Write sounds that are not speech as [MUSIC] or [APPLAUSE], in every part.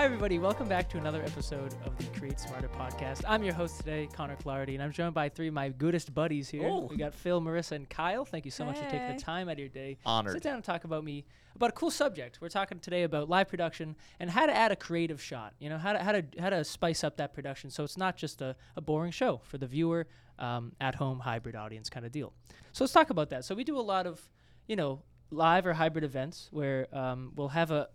Hi, everybody. Welcome back to another episode of the Create Smarter podcast. I'm your host today, Connor Clarity, and I'm joined by three of my goodest buddies here. Oh. We got Phil, Marisa, and Kyle. Thank you so much for taking the time out of your day. Honored. Sit down and talk about me about a cool subject. We're talking today about live production and how to add a creative shot. You know, how to how to how to spice up that production so it's not just a, a boring show for the viewer, um, at home hybrid audience kind of deal. So let's talk about that. So we do a lot of, you know, live or hybrid events where um, we'll have a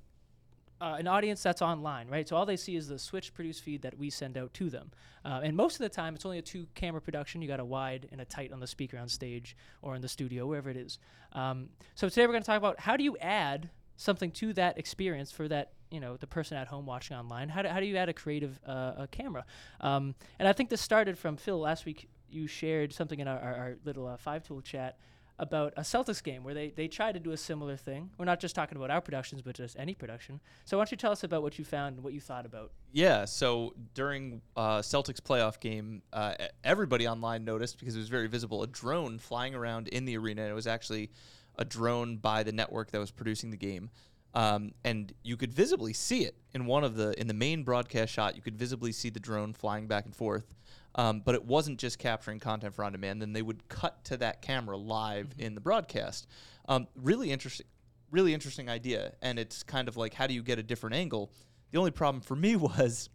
uh, an audience that's online, right? So all they see is the Switch produced feed that we send out to them. Uh, and most of the time, it's only a two camera production. You got a wide and a tight on the speaker on stage or in the studio, wherever it is. Um, so today we're going to talk about how do you add something to that experience for that you know the person at home watching online how do, how do you add a creative uh, a camera um, and i think this started from phil last week you shared something in our, our, our little uh, five tool chat about a Celtics game where they, they tried to do a similar thing. We're not just talking about our productions, but just any production. So why don't you tell us about what you found and what you thought about? Yeah, so during uh, Celtics playoff game, uh, everybody online noticed because it was very visible a drone flying around in the arena. And it was actually a drone by the network that was producing the game, um, and you could visibly see it in one of the in the main broadcast shot. You could visibly see the drone flying back and forth, um, but it wasn't just capturing content for on demand. Then they would cut to that camera live in the broadcast. Um, really interesting, really interesting idea, and it's kind of like how do you get a different angle? The only problem for me [LAUGHS] was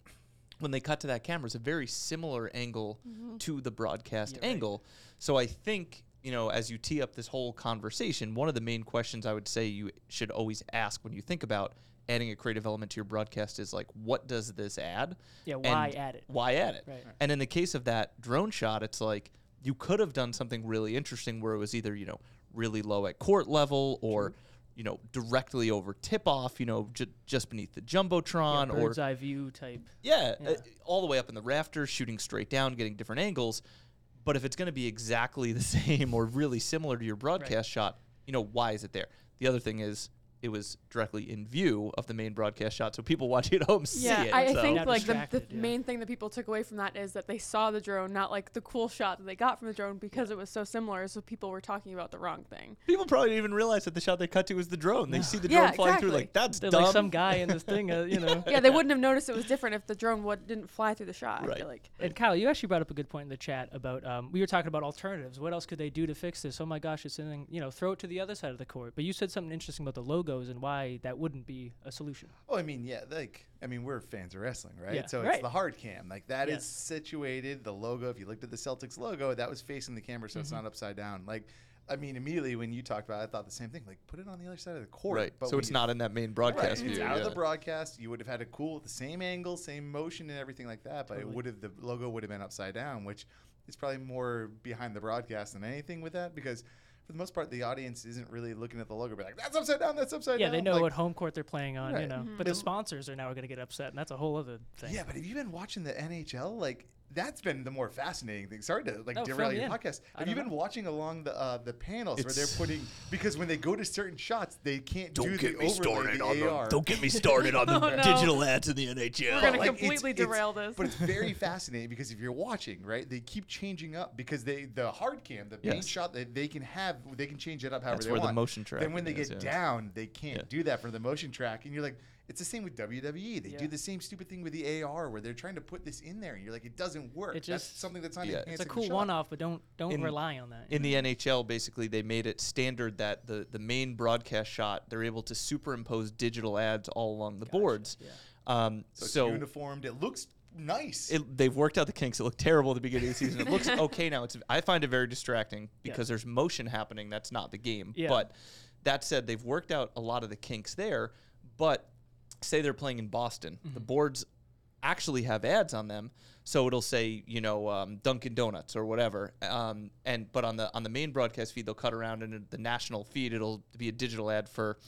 when they cut to that camera, it's a very similar angle to the broadcast Yeah, right. angle. So I think, you know, as you tee up this whole conversation, one of the main questions I would say you should always ask when you think about adding a creative element to your broadcast is like, what does this add? Yeah, why And add it? Why add it? Right. And in the case of that drone shot, it's like you could have done something really interesting where it was either, you know, really low at court level or, you know, directly over tip off, you know, ju- just beneath the Yeah, jumbotron or bird's eye view type. yeah, Yeah. Uh, all the way up in the rafters, shooting straight down, getting different angles. But if it's going to be exactly [LAUGHS] the same or really similar to your broadcast shot, you know, why is it there? The other thing is it was directly in view of the main broadcast shot, so people [LAUGHS] watching at home see it. I, I so- think Not like the, the yeah. main thing that people took away from that is that they saw the drone, not like the cool shot that they got from the drone because it was so similar. So people were talking about the wrong thing. people probably didn't even realize that the shot they cut to was the drone. They see the Yeah, drone flying through, like that's There's dumb. like some guy in this thing, uh, you know. [LAUGHS] Yeah, they wouldn't have noticed it was different if the drone would, didn't fly through the shot. Right. like. And Kyle, you actually brought up a good point in the chat about um, we were talking about alternatives. What else could they do to fix this? Oh my gosh, it's something you know, throw it to the other side of the court. But you said something interesting about the logos and why that wouldn't be a solution. Oh, I mean, yeah, like I mean, we're fans of wrestling, right? Yeah. So Right. it's the hard cam, like that is Yes. situated. The logo, if you looked at the Celtics logo, that was facing the camera, so Mm-hmm. it's not upside down. Like, I mean, immediately when you talked about, it, I thought the same thing. Like, put it on the other side of the court, right. But So it's not in that main Right, broadcast It's view. out of the broadcast. You would have had a cool, the same angle, same motion, and everything like that. But Totally. it would have the logo would have been upside down, which is probably more behind the broadcast than anything with that because. For the most part, the audience isn't really looking at the logo, be like, "That's upside down. That's upside yeah, down." Yeah, they know Like, what home court they're playing on, you Right. know. Mm-hmm. But the sponsors are now going to get upset, and that's a whole other thing. Yeah, but have you been watching the NHL? Like that's been the more fascinating thing. Sorry to like Oh, derail your in. podcast. I Have you been know. watching along the uh, the panels where they're putting because when they go to certain shots they can't do Don't the get me overlay, started the on AR. the. Don't get me started on [LAUGHS] the Oh, no. digital ads in the NHL. We're gonna Like, completely it's- derail this. But it's very [LAUGHS] fascinating because if you're watching, right, they keep changing up because they the hard cam, the main Yes. shot that they can have, they can change it up however That's they where the motion track. Then when they tracking get yeah. down, they can't Yeah. do that for the motion track, and you're like. It's the same with WWE. They Yeah. do the same stupid thing with the AR where they're trying to put this in there, and you're like, it doesn't work. It That's just- something that's not Yeah. It's a cool one-off, but don't don't In- rely on that. in the NHL, basically, they made it standard that the, the main broadcast shot, they're able to superimpose digital ads all along the boards. yeah. Um, So, so uniformed. It looks nice. it, they've worked out the kinks. It looked terrible at the beginning of the season. It looks [LAUGHS] okay now. It's I find it very distracting because there's motion happening. That's not the game. Yeah. But that said, they've worked out a lot of the kinks there. But say they're playing in Boston, Mm-hmm. the boards actually have ads on them. So it'll say, you know, um, Dunkin' Donuts or whatever. Um, and but on the on the main broadcast feed, they'll cut around, and in the national feed, it'll be a digital ad for,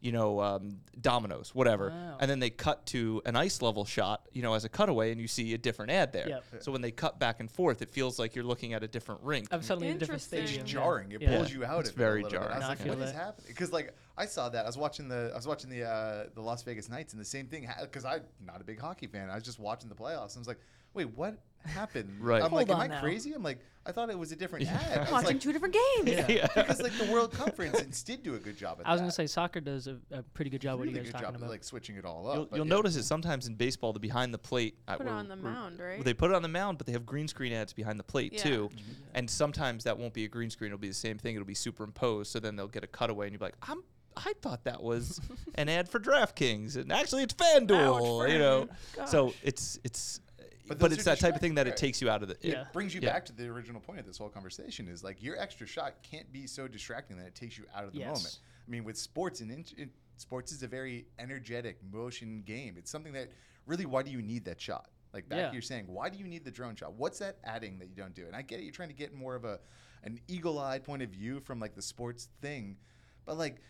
you know, um, Domino's, whatever. Wow. And then they cut to an ice level shot, you know, as a cutaway, and you see a different ad there. Yep. So when they cut back and forth, it feels like you're looking at a different rink. I'm suddenly in a different Interesting. stadium. It's jarring. It Yeah. pulls you out It's of it very a little bit. jarring. I No, was like, feel what is that. happening? Because like I saw that. I was watching the I was watching the uh, the Las Vegas Knights and the same thing because I'm not a big hockey fan. I was just watching the playoffs and I was like, wait, what happen. Right. I'm like, Hold am I now. crazy? I'm like, I thought it was a different ad. I was Watching like, two different games. Yeah. [LAUGHS] because like the [LAUGHS] World Conference did do a good job at I was that. gonna say soccer does a, a pretty good job. really what are you guys good talking job about? like switching it all up. You'll, but you'll yeah. notice it sometimes in baseball. The behind the plate. uh, Put it we're- on the we're- mound, right? They put it on the mound, but they have green screen ads behind the plate Yeah. too. And sometimes that won't be a green screen; it'll be the same thing. It'll be superimposed. So then they'll get a cutaway, and you'll be like, "I'm." I thought that was [LAUGHS] an ad for DraftKings, and actually it's FanDuel. you know, so it's it's, But but, it's that type of thing that it takes you out of the. it- Yeah. brings you Yeah. back to the original point of this whole conversation is like your extra shot can't be so distracting that it takes you out of the Yes. moment. I mean, with sports and in, in, sports is a very energetic motion game. It's something that really, why do you need that shot? Like back Yeah. you're saying, why do you need the drone shot? What's that adding that you don't do? And I get it, you're trying to get more of a an eagle-eyed point of view from like the sports thing, but like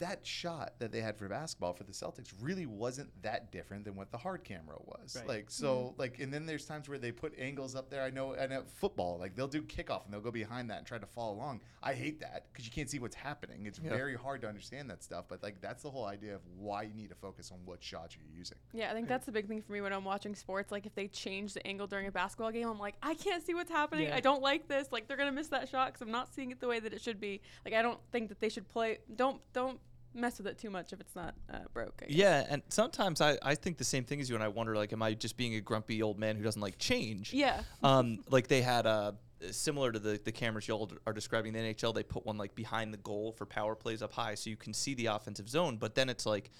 that shot that they had for basketball for the Celtics really wasn't that different than what the hard camera was. Right. Like so mm-hmm. like and then there's times where they put angles up there. I know and at football, like they'll do kickoff and they'll go behind that and try to follow along. I hate that because you can't see what's happening. It's Yeah. very hard to understand that stuff, but like that's the whole idea of why you need to focus on what shots you're using. Yeah, I think that's the big thing for me when I'm watching sports. Like, if they change the angle during a basketball game, I'm like, I can't see what's happening. Yeah. I don't like this. Like, they're gonna miss that shot because I'm not seeing it the way that it should be. Like, I don't think that they should play. Don't don't mess with it too much if it's not uh, broke. Yeah, and sometimes I, I think the same thing as you, and I wonder like, am I just being a grumpy old man who doesn't like change? Yeah. um, like they had uh, similar to the the cameras y'all are describing in the NHL. They put one like behind the goal for power plays up high, so you can see the offensive zone. But then it's like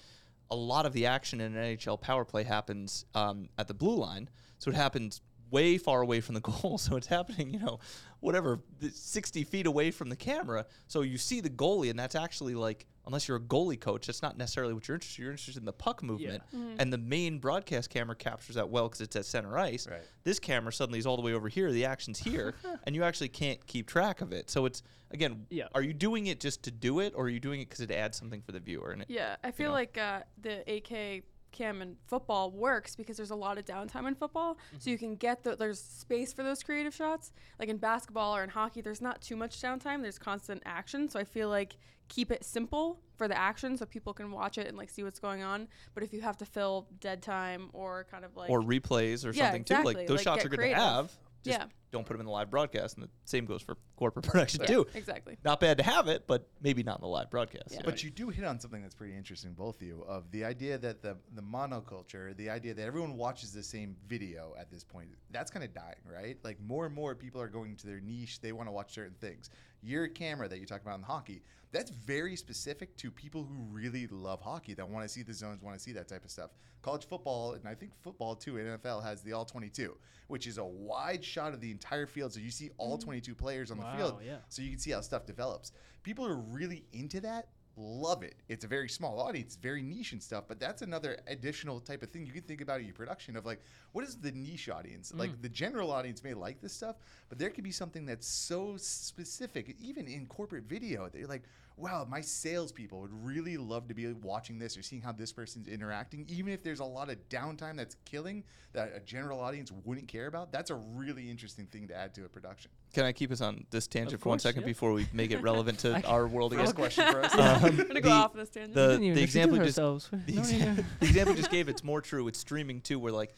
a lot of the action in an NHL power play happens um, at the blue line, so it happens way far away from the [LAUGHS] goal. So it's happening, you know, whatever, th- 60 feet away from the camera. So you see the goalie, and that's actually like, unless you're a goalie coach, that's not necessarily what you're interested. in. You're interested in the puck movement, and the main broadcast camera captures that well because it's at center ice. Right. This camera suddenly is all the way over here. The action's here, [LAUGHS] and you actually can't keep track of it. So it's again, Yeah. are you doing it just to do it, or are you doing it because it adds something for the viewer? And it, Yeah, I feel know? like uh, the AK cam in football works because there's a lot of downtime in football, so you can get the there's space for those creative shots. Like in basketball or in hockey, there's not too much downtime. There's constant action, so I feel like keep it simple for the action so people can watch it and like see what's going on. But if you have to fill dead time or kind of like or replays or Yeah, something too. Like those Like, shots are good creative. to have. Just Yeah. don't put them in the live broadcast, and the same goes for corporate [LAUGHS] production Yeah, too. exactly. Not bad to have it, but maybe not in the live broadcast. Yeah. yeah. But you do hit on something that's pretty interesting, both of you, of the idea that the the monoculture, the idea that everyone watches the same video at this point, that's kind of dying, right? Like more and more people are going to their niche. They want to watch certain things. Your camera that you talk about in hockey, that's very specific to people who really love hockey, that want to see the zones, want to see that type of stuff. College football, and I think football too, in NFL has the all 22, which is a wide shot of the entire field. So you see all mm-hmm. 22 players on Wow, the field yeah. so you can see how stuff develops. People are really into that, love it. It's a very small audience, very niche and stuff, but that's another additional type of thing you can think about in your production of like, what is the niche audience? Mm. Like the general audience may like this stuff, but there could be something that's so specific, even in corporate video. They're like, wow, my salespeople would really love to be watching this or seeing how this person's interacting, even if there's a lot of downtime that's killing that a general audience wouldn't care about. That's a really interesting thing to add to a production. Can I keep us on this tangent Of for one course, second yeah. before we make it [LAUGHS] relevant to our world again? First question for us. [LAUGHS] Um, I'm gonna go the- off this tangent. the- didn't the example just- [LAUGHS] the, exa- the example just gave it's more true with streaming too where like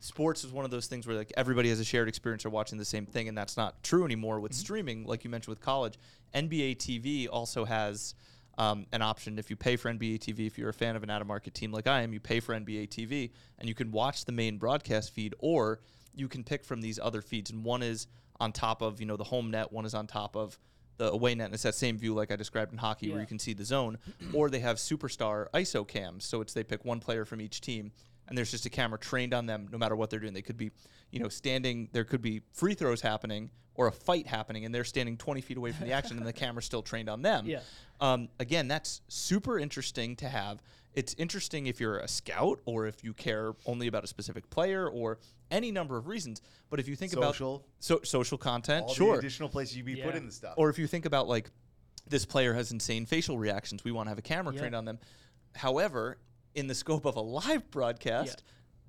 sports is one of those things where like everybody has a shared experience of watching the same thing and that's not true anymore with streaming like you mentioned with college nba tv also has um, an option if you pay for nba tv if you're a fan of an out of market team like i am you pay for nba tv and you can watch the main broadcast feed or you can pick from these other feeds and one is on top of you know the home net one is on top of the away net and it's that same view like I described in hockey where you can see the zone, or they have superstar ISO cams. So it's they pick one player from each team and there's just a camera trained on them no matter what they're doing. They could be, you know, standing there could be free throws happening or a fight happening and they're standing 20 feet away from the action and the [LAUGHS] camera's still trained on them. Yeah. Um, again, that's super interesting to have. It's interesting if you're a scout or if you care only about a specific player or any number of reasons. But if you think Social. about so, social content, all sure, the additional places you'd be Yeah. putting the stuff. or if you think about like this player has insane facial reactions, we want to have a camera Yeah. trained on them. However, in the scope of a live broadcast,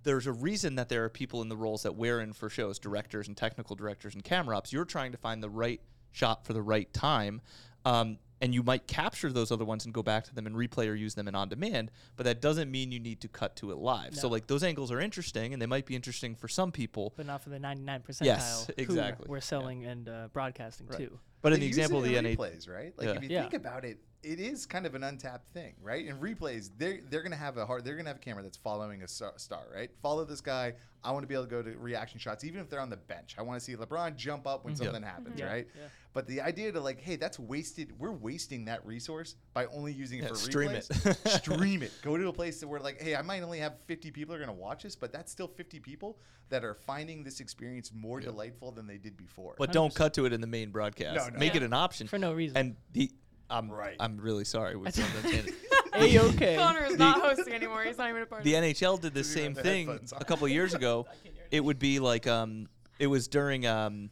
there's a reason that there are people in the roles that we're in for shows, directors and technical directors and camera ops. You're trying to find the right shot for the right time. Um, and you might capture those other ones and go back to them and replay or use them in on demand, but that doesn't mean you need to cut to it live. So like those angles are interesting and they might be interesting for some people. but not for the 99 percentile. Yes, who exactly. We're Yeah. selling and uh, broadcasting Right. too. But in the example of the in NA replays, right? Like Yeah. if you Yeah. think about it, it is kind of an untapped thing, right? In replays, they're they're gonna have a hard, they're gonna have a camera that's following a star, star, right? Follow this guy. I want to be able to go to reaction shots, even if they're on the bench. I want to see LeBron jump up when Mhm. Something happens, Yeah, right? yeah. But the idea to like, hey, that's wasted. We're wasting that resource by only using it Yeah, for stream replays. it. [LAUGHS] stream it. Go to a place where like, hey, I might only have 50 people are gonna watch this, but that's still 50 people that are finding this experience more Yeah. delightful than they did before. But don't cut to it in the main broadcast. No, no. Make it an option. For no reason. And the I'm Right. I'm really sorry. We're going on that tangent. A okay. Connor is The- not hosting anymore. He's not even a part the of it. The NHL did the Doesn't same have the thing headphones on. a couple years ago. [LAUGHS] It would be like um, it was during um,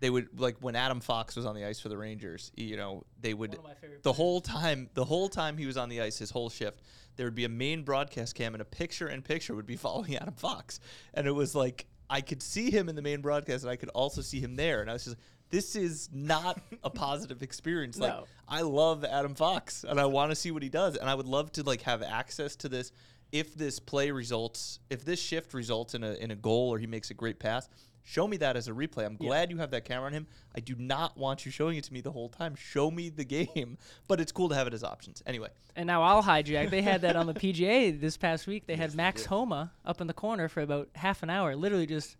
they would like when Adam Fox was on the ice for the Rangers. You know, they would One of my favorite the whole time the whole time he was on the ice, his whole shift, there would be a main broadcast cam and a picture in picture would be [LAUGHS] following Adam Fox, and it was like I could see him in the main broadcast, and I could also see him there, and I was just. This is not a positive experience. Like No. I love Adam Fox and I want to see what he does and I would love to like have access to this if this play results if this shift results in a in a goal or he makes a great pass show me that as a replay I'm Yeah. glad you have that camera on him I do not want you showing it to me the whole time show me the game [LAUGHS] but it's cool to have it as options anyway And now I'll hijack. They had that on the PGA this past week. They [LAUGHS] had Max Homa up in the corner for about half an hour, literally just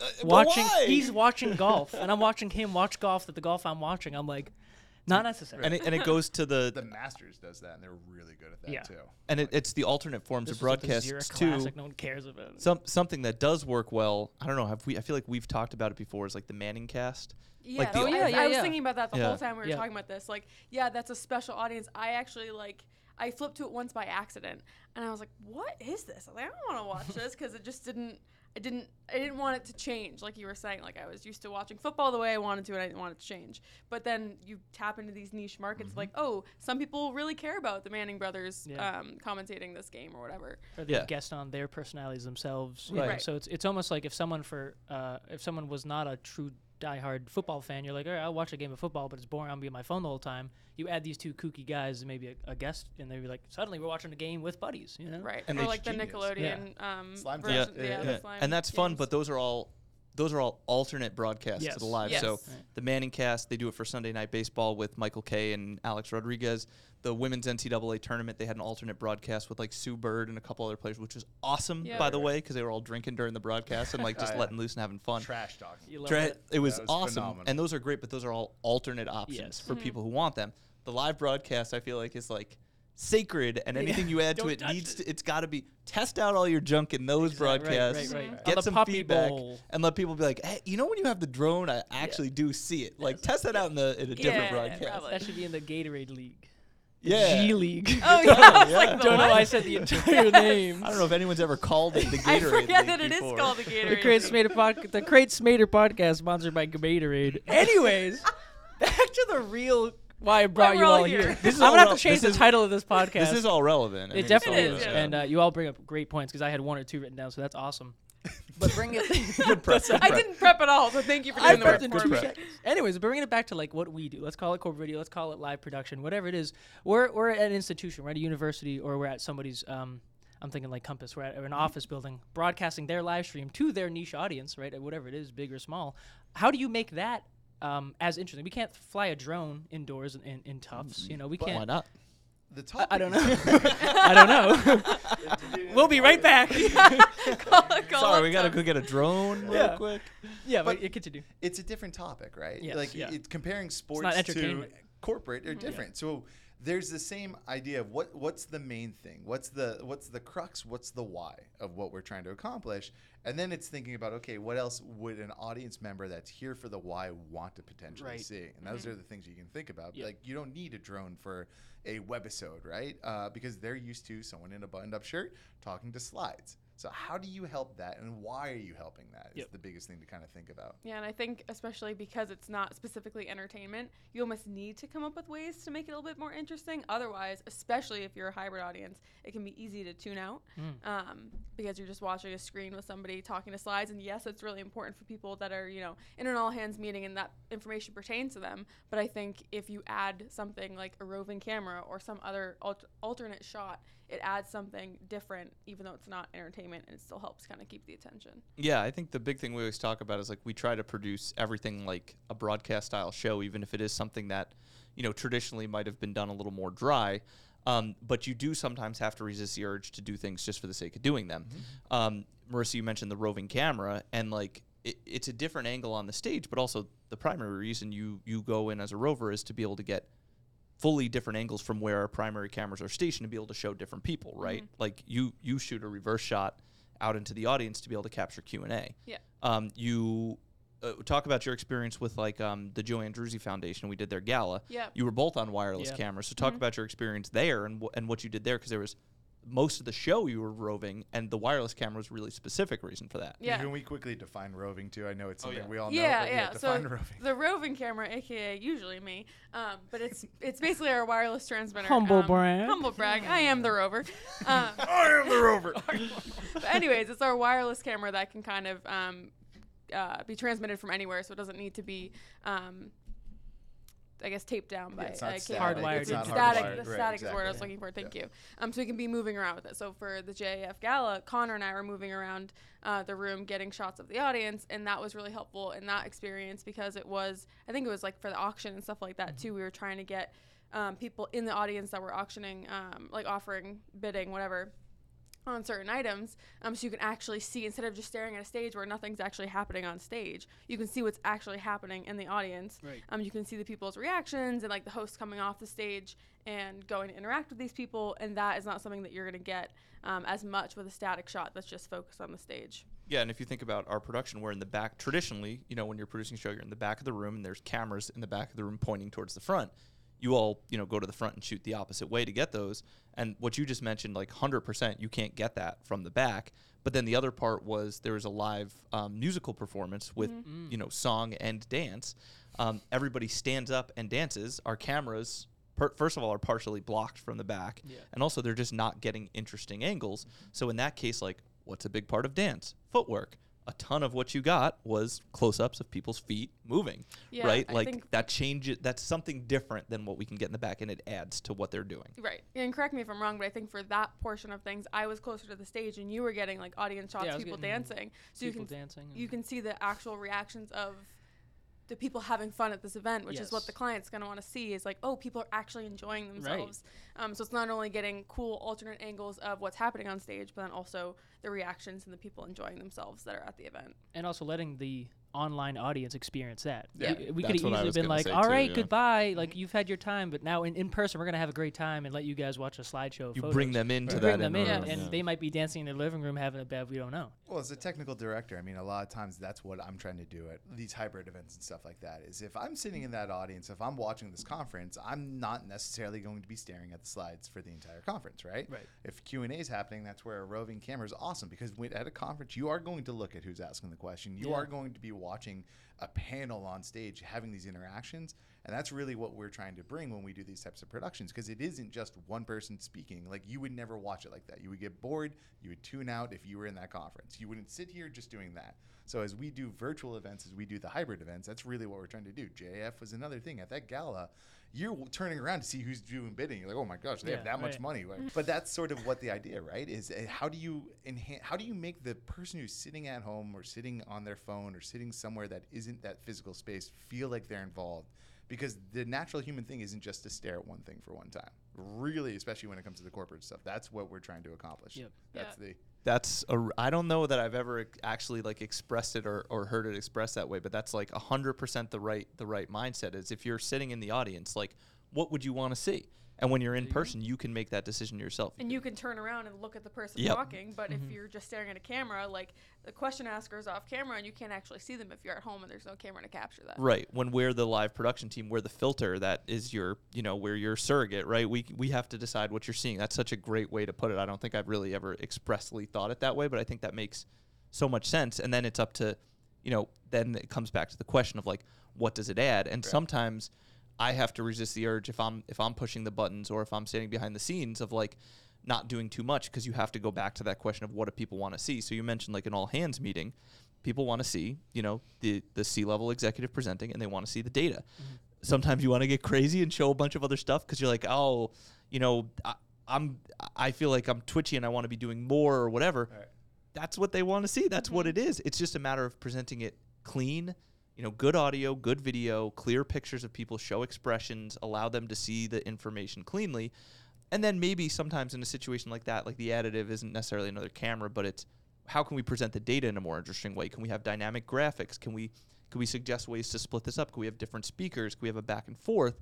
Uh, but watching. why? He's watching [LAUGHS] golf, and I'm watching him watch golf That the golf I'm watching. I'm like, not necessary. and it, and it goes to the the Masters does that, and they're really good at that Yeah. too. and it, it's the alternate forms this of was broadcasts Zurich too Classic. No one cares about. it. some something that does work well I don't know have we I feel like we've talked about it before is like the Manning cast Yeah, Like the- Oh, yeah, I, yeah, I was yeah. thinking about that the Yeah. whole time we were Yeah. talking about this. Like, yeah, that's a special audience. I actually like. I flipped to it once by accident, and I was like, "What is this?" I was like, "I don't want to watch this because it just didn't. I didn't. I didn't want it to change, like you were saying. Like I was used to watching football the way I wanted to, and I didn't want it to change. But then you tap into these niche markets, like, oh, some people really care about the Manning brothers Yeah. um, commentating this game or whatever. or they Yeah. guest on their personalities themselves. Right. Right. So it's it's almost like if someone for uh, if someone was not a true diehard football fan, you're like, all right, I'll watch a game of football, but it's boring. I'll be on my phone the whole time. You add these two kooky guys and maybe a, a guest, and they'd be like, suddenly we're watching a game with buddies. You know? Right. And or it's like the genius. Nickelodeon um, Slime version. Yeah, Yeah, yeah, the Yeah. slime and that's fun games. but those are all those are all alternate broadcasts to the live Yes. so Right. the manning cast they do it for sunday night baseball with michael Kay and alex rodriguez the women's ncaa tournament they had an alternate broadcast with like sue bird and a couple other players which was awesome Yeah. by the way because they were all drinking during the broadcast and like just Oh, [LAUGHS] yeah. letting loose and having fun Trash talk. You love Tra- it. it was, was awesome phenomenal. and those are great but those are all alternate options Yes. for Mhm. people who want them the live broadcast i feel like is like sacred and anything you add to it needs it. to, it's got to be test out all your junk in those Exact- right, broadcasts Right, right. On get some feedback Bowl. and let people be like, hey, you know when you have the drone, I actually do see it. Like test that out in the in a different broadcast. probably. That should be in the Gatorade League. The Yeah. G League. Oh yeah, [LAUGHS] I Yeah. like, Don't know what? why I said the entire [LAUGHS] name. I don't know if anyone's ever called it the I Gatorade. forget League that it is before. called the Gatorade. The Crate League. Smader podcast. The Crate Smader podcast sponsored by Gatorade. Anyways, [LAUGHS] back to the real why I brought you all all here. here. [LAUGHS] This is I'm all gonna have to change this the is- title of this podcast. This is all relevant. I It mean, definitely It is, is, yeah. and uh, you all bring up great points because I had one or two written down, so that's awesome. [LAUGHS] But bring it. Good [LAUGHS] prep, good I didn't prep at all, so thank you for I doing the work prepped in for two me. Anyways, bringing it back to like what we do. Let's call it corporate video. Let's call it live production. Whatever it is, we're we're at an institution, we're at a university, or we're at somebody's. Um, I'm thinking like Compass. We're at an office building, broadcasting their live stream to their niche audience, right? Whatever it is, big or small. How do you make that um, as interesting? We can't fly a drone indoors in, in, in tufts. You know, we Why can't. Why not? The I, topic I don't know. [LAUGHS] [LAUGHS] I don't know. [LAUGHS] we'll be right back. Call- call Sorry, up we gotta Tom. go get a drone real Yeah. quick. yeah, but, But- you continue. it's a different topic, right? Yes, like yeah. it's comparing sports not to entertainment. corporate are different. So there's the same idea of what what's the main thing? What's the what's the crux? What's the why of what we're trying to accomplish? And then it's thinking about okay, what else would an audience member that's here for the why want to potentially Right. see? And those are the things you can think about. Yeah. Like you don't need a drone for a webisode, right? Uh, because they're used to someone in a buttoned-up shirt talking to slides. So how do you help that, and why are you helping that? Is Yep. the biggest thing to kind of think about. Yeah, and I think especially because it's not specifically entertainment, you almost need to come up with ways to make it a little bit more interesting. Otherwise, especially if you're a hybrid audience, it can be easy to tune out um, because you're just watching a screen with somebody talking to slides. And yes, it's really important for people that are you know in an all hands meeting and that information pertains to them. But I think if you add something like a roving camera or some other alt- alternate shot, it adds something different, even though it's not entertainment, and it still helps kind of keep the attention. Yeah, I think the big thing we always talk about is like we try to produce everything like a broadcast style show, even if it is something that, you know, traditionally might have been done a little more dry. Um, but you do sometimes have to resist the urge to do things just for the sake of doing them. Um, Marisa, you mentioned the roving camera, and like it, it's a different angle on the stage, but also the primary reason you you go in as a rover is to be able to get fully different angles from where our primary cameras are stationed to be able to show different people, right? Like you you shoot a reverse shot out into the audience to be able to capture Q and A. Yeah. Um, you uh, talk about your experience with like um, the Joanne Druzy Foundation. We did their gala. Yeah. You were both on wireless Yeah. cameras, so talk about your experience there and wh- and what you did there because there was most of the show you were roving, and the wireless camera was a really specific reason for that. Yeah. Can we quickly define roving too? I know it's Oh, something yeah. we all know. yeah, but yeah. So define roving. the roving camera, aka usually me, um, but it's it's basically our wireless transmitter. Humble um, brag. Humble brag. I am the rover. Um, [LAUGHS] I am the rover. [LAUGHS] but anyways, it's our wireless camera that can kind of um, uh, be transmitted from anywhere, so it doesn't need to be. Um, I guess taped down by Yeah, it's not a static. Hardwired It's into static. hardwired. The Right, static is the word I was looking for. Thank you. Um, so we can be moving around with it. So for the JAF Gala, Connor and I were moving around uh, the room, getting shots of the audience, and that was really helpful in that experience because it was, I think it was like for the auction and stuff like that too. We were trying to get um, people in the audience that were auctioning, um, like offering, bidding, whatever on certain items um, so you can actually see instead of just staring at a stage where nothing's actually happening on stage you can see what's actually happening in the audience Right. um, you can see the people's reactions and like the host coming off the stage and going to interact with these people and that is not something that you're going to get um, as much with a static shot that's just focused on the stage Yeah, and if you think about our production, we're in the back. Traditionally, you know, when you're producing a show, you're in the back of the room, and there's cameras in the back of the room pointing towards the front. You all, you know, go to the front and shoot the opposite way to get those. And what you just mentioned, like 100%, you can't get that from the back. But then the other part was there was a live um, musical performance with, you know, song and dance. Um, everybody stands up and dances. Our cameras, per- first of all, are partially blocked from the back, Yeah. and also they're just not getting interesting angles. So in that case, like, what's a big part of dance? Footwork. A ton of what you got was close-ups of people's feet moving, Yeah, right? I like that changes. That's something different than what we can get in the back, and it adds to what they're doing. right and correct me if i'm wrong but i think for that portion of things i was closer to the stage and you were getting like audience shots Yeah, people getting dancing so you People can dancing. you can see the actual reactions of the people having fun at this event, which is what the client's going to want to see is like, oh, people are actually enjoying themselves. Um, so it's not only getting cool alternate angles of what's happening on stage, but then also the reactions and the people enjoying themselves that are at the event. and also letting the online audience experience that. Yeah, we, we could that's have easily been like, all right, too, yeah. goodbye. Like mm-hmm. you've had your time, but now in, in person we're gonna have a great time and let you guys watch a slideshow. of You photos. bring them into You that bring them in, environment, and yeah. they might be dancing in their living room having a bad. We don't know. Well, as a technical director, I mean, a lot of times that's what I'm trying to do at these hybrid events and stuff like that. Is if I'm sitting in that audience, if I'm watching this conference, I'm not necessarily going to be staring at the slides for the entire conference, right? Right. If Q and A is happening, that's where a roving camera is awesome because when, at a conference, you are going to look at who's asking the question. You Yeah. are going to be watching a panel on stage having these interactions. And that's really what we're trying to bring when we do these types of productions because it isn't just one person speaking. Like you would never watch it like that. You would get bored, you would tune out if you were in that conference. You wouldn't sit here just doing that. So as we do virtual events, as we do the hybrid events, that's really what we're trying to do. JF was another thing at that gala. You're turning around to see who's doing bidding. You're like, oh my gosh, they have Yeah, that much right. money. [LAUGHS] But that's sort of what the idea, right? Is uh, how do you enhance? How do you make the person who's sitting at home or sitting on their phone or sitting somewhere that isn't that physical space feel like they're involved? Because the natural human thing isn't just to stare at one thing for one time. Really, especially when it comes to the corporate stuff. That's what we're trying to accomplish. Yep. That's Yeah. the That's a, I don't know that I've ever actually like expressed it or, or heard it expressed that way, but that's like hundred percent the right the right mindset. Is if you're sitting in the audience, like what would you want to see? And when you're in There you go. person, you can make that decision yourself. And you can turn around and look at the person Yep. talking, but Mhm. if you're just staring at a camera, like the question asker is off camera and you can't actually see them if you're at home and there's no camera to capture that. Right. When we're the live production team, we're the filter that is your, you know, we're your surrogate, right? We we have to decide what you're seeing. That's such a great way to put it. I don't think I've really ever expressly thought it that way, but I think that makes so much sense. And then it's up to, you know, then it comes back to the question of like, what does it add? And Right. sometimes I have to resist the urge if I'm if I'm pushing the buttons or if I'm standing behind the scenes of like not doing too much because you have to go back to that question of what do people want to see. So you mentioned like an all hands meeting, people want to see, you know, the the C level executive presenting and they want to see the data. Mm-hmm. Sometimes you want to get crazy and show a bunch of other stuff because you're like, oh, you know, I, I'm I feel like I'm twitchy and I want to be doing more or whatever. Right. That's what they want to see. That's what mm-hmm. it is. It's just a matter of presenting it clean, you know, good audio, good video, clear pictures of people, show expressions, allow them to see the information cleanly. And then maybe sometimes in a situation like that, like the additive isn't necessarily another camera, but it's how can we present the data in a more interesting way? Can we have dynamic graphics? Can we can we suggest ways to split this up? Can we have different speakers? Can we have a back and forth?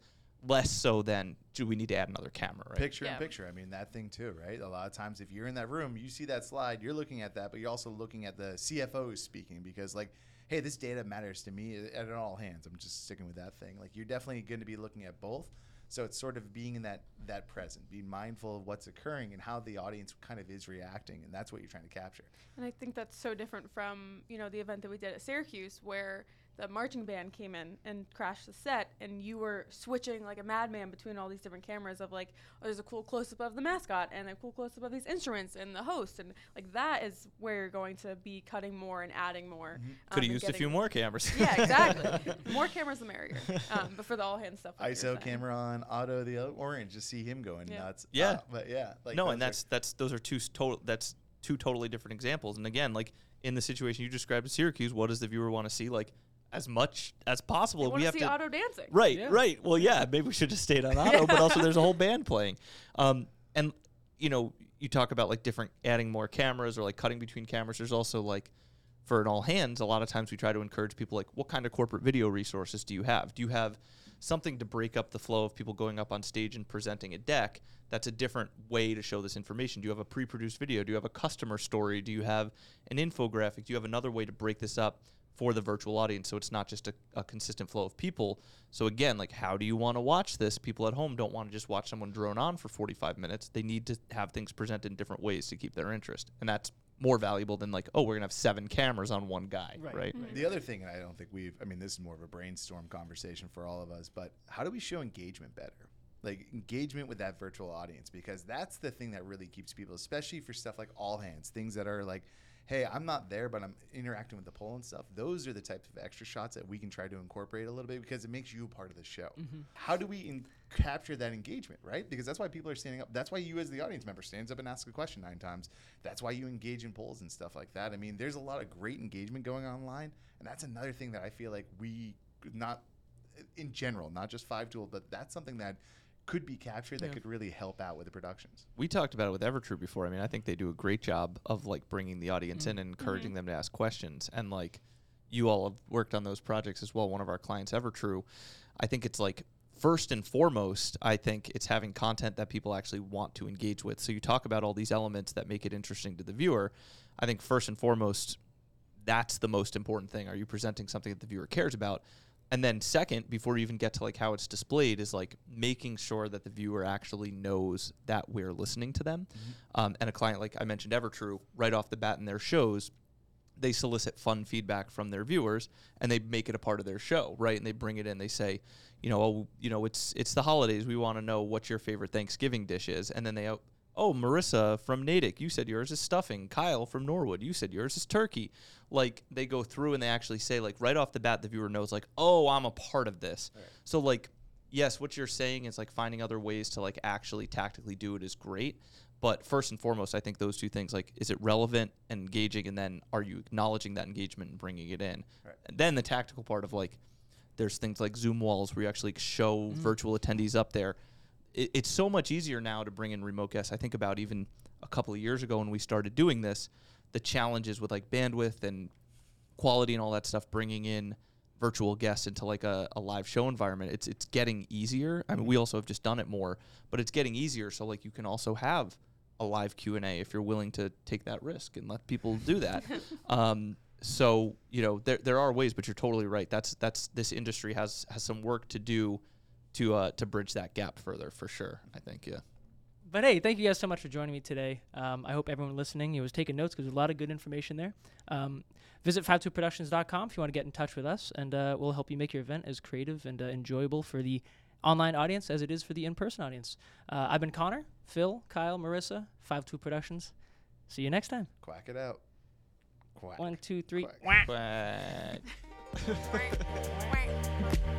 Less so than do we need to add another camera, right? Picture in picture. I mean, that thing too, right? A lot of times, if you're in that room, you see that slide, you're looking at that, but you're also looking at the CFO speaking because, like, hey, this data matters to me uh, at all hands. I'm just sticking with that thing. Like, you're definitely going to be looking at both. So it's sort of being in that that present, being mindful of what's occurring and how the audience kind of is reacting, and that's what you're trying to capture. And I think that's so different from, you know, the event that we did at Syracuse where the marching band came in and crashed the set and you were switching like a madman between all these different cameras of like, oh, there's a cool close up of the mascot and a cool close up of these instruments and the host and like that is where you're going to be cutting more and adding more. um, Could have used a few more cameras. [LAUGHS] Yeah, exactly. [LAUGHS] more cameras the merrier. Um, but for the all hands stuff. like ISO camera on Otto the orange, just see him going Yeah. nuts. Yeah. Uh, but yeah, like no, those and are- that's that's those are two total that's two totally different examples. And again, like in the situation you described at Syracuse, what does the viewer want to see? Like as much as possible. They we have see to Otto dancing. Right, Yeah. right. Well, yeah, maybe we should have stayed on [LAUGHS] auto, but also there's a whole band playing. Um, and you know, you talk about like different adding more cameras or like cutting between cameras. There's also like for an all hands, a lot of times we try to encourage people like, what kind of corporate video resources do you have? Do you have something to break up the flow of people going up on stage and presenting a deck? That's a different way to show this information. Do you have a pre-produced video? Do you have a customer story? Do you have an infographic? Do you have another way to break this up for the virtual audience so it's not just a, a consistent flow of people? So again, like how do you want to watch this? People at home don't want to just watch someone drone on for 45 minutes. They need to have things presented in different ways to keep their interest. And that's more valuable than like, oh, we're gonna have seven cameras on one guy, Right. right? Right. The other thing, and I don't think we've, I mean, this is more of a brainstorm conversation for all of us, but how do we show engagement better? Like engagement with that virtual audience, because that's the thing that really keeps people, especially for stuff like all hands, things that are like, hey, I'm not there, but I'm interacting with the poll and stuff. Those are the types of extra shots that we can try to incorporate a little bit because it makes you a part of the show. Mm-hmm. How do we in- capture that engagement, right? Because that's why people are standing up. That's why you, as the audience member, stands up and asks a question nine times. That's why you engage in polls and stuff like that. I mean, there's a lot of great engagement going online, and that's another thing that I feel like we not in general, not just Five Tool, but that's something that could be captured that Yeah. could really help out with the productions. we talked about it with Evertrue before. I mean, I think they do a great job of like bringing the audience in mm-hmm. and mm-hmm. encouraging them to ask questions. And like you all have worked on those projects as well. One of our clients, Evertrue, I think it's like first and foremost, I think it's having content that people actually want to engage with. So you talk about all these elements that make it interesting to the viewer. I think first and foremost, that's the most important thing. Are you presenting something that the viewer cares about? And then second, before you even get to like how it's displayed, is like making sure that the viewer actually knows that we're listening to them. Um, and a client like I mentioned, Evertrue, right off the bat in their shows, they solicit fun feedback from their viewers and they make it a part of their show, right? And they bring it in. They say, you know, oh, you know, it's it's the holidays. We want to know what your favorite Thanksgiving dish is, and then they, oh, Marisa from Natick, you said yours is stuffing. Kyle from Norwood, you said yours is turkey. Like they go through and they actually say, like right off the bat, the viewer knows, like, oh, I'm a part of this. So like, yes, what you're saying is like finding other ways to like actually tactically do it is great. But first and foremost, I think those two things like is it relevant and engaging, and then are you acknowledging that engagement and bringing it in? Right. And then the tactical part of like, there's things like Zoom walls where you actually show mm. virtual attendees up there. It, it's so much easier now to bring in remote guests. I think about even a couple of years ago when we started doing this, the challenges with like bandwidth and quality and all that stuff, bringing in virtual guests into like a, a live show environment. It's it's getting easier. I mean, we also have just done it more, but it's getting easier. So like you can also have a live Q and A if you're willing to take that risk and let people do that. [LAUGHS] um, so you know there there are ways, but you're totally right. That's that's this industry has has some work to do to uh, to bridge that gap further for sure. I think yeah. But hey, thank you guys so much for joining me today. Um, I hope everyone listening you was taking notes because there's a lot of good information there. Um, visit 5ToolProductions.com if you want to get in touch with us, and uh, we'll help you make your event as creative and uh, enjoyable for the online audience as it is for the in-person audience. Uh, I've been Connor, Phil, Kyle, Marisa, 52 Productions. See you next time. Quack it out. Quack. One, two, three. Quack. Quack. Quack. [LAUGHS] [LAUGHS]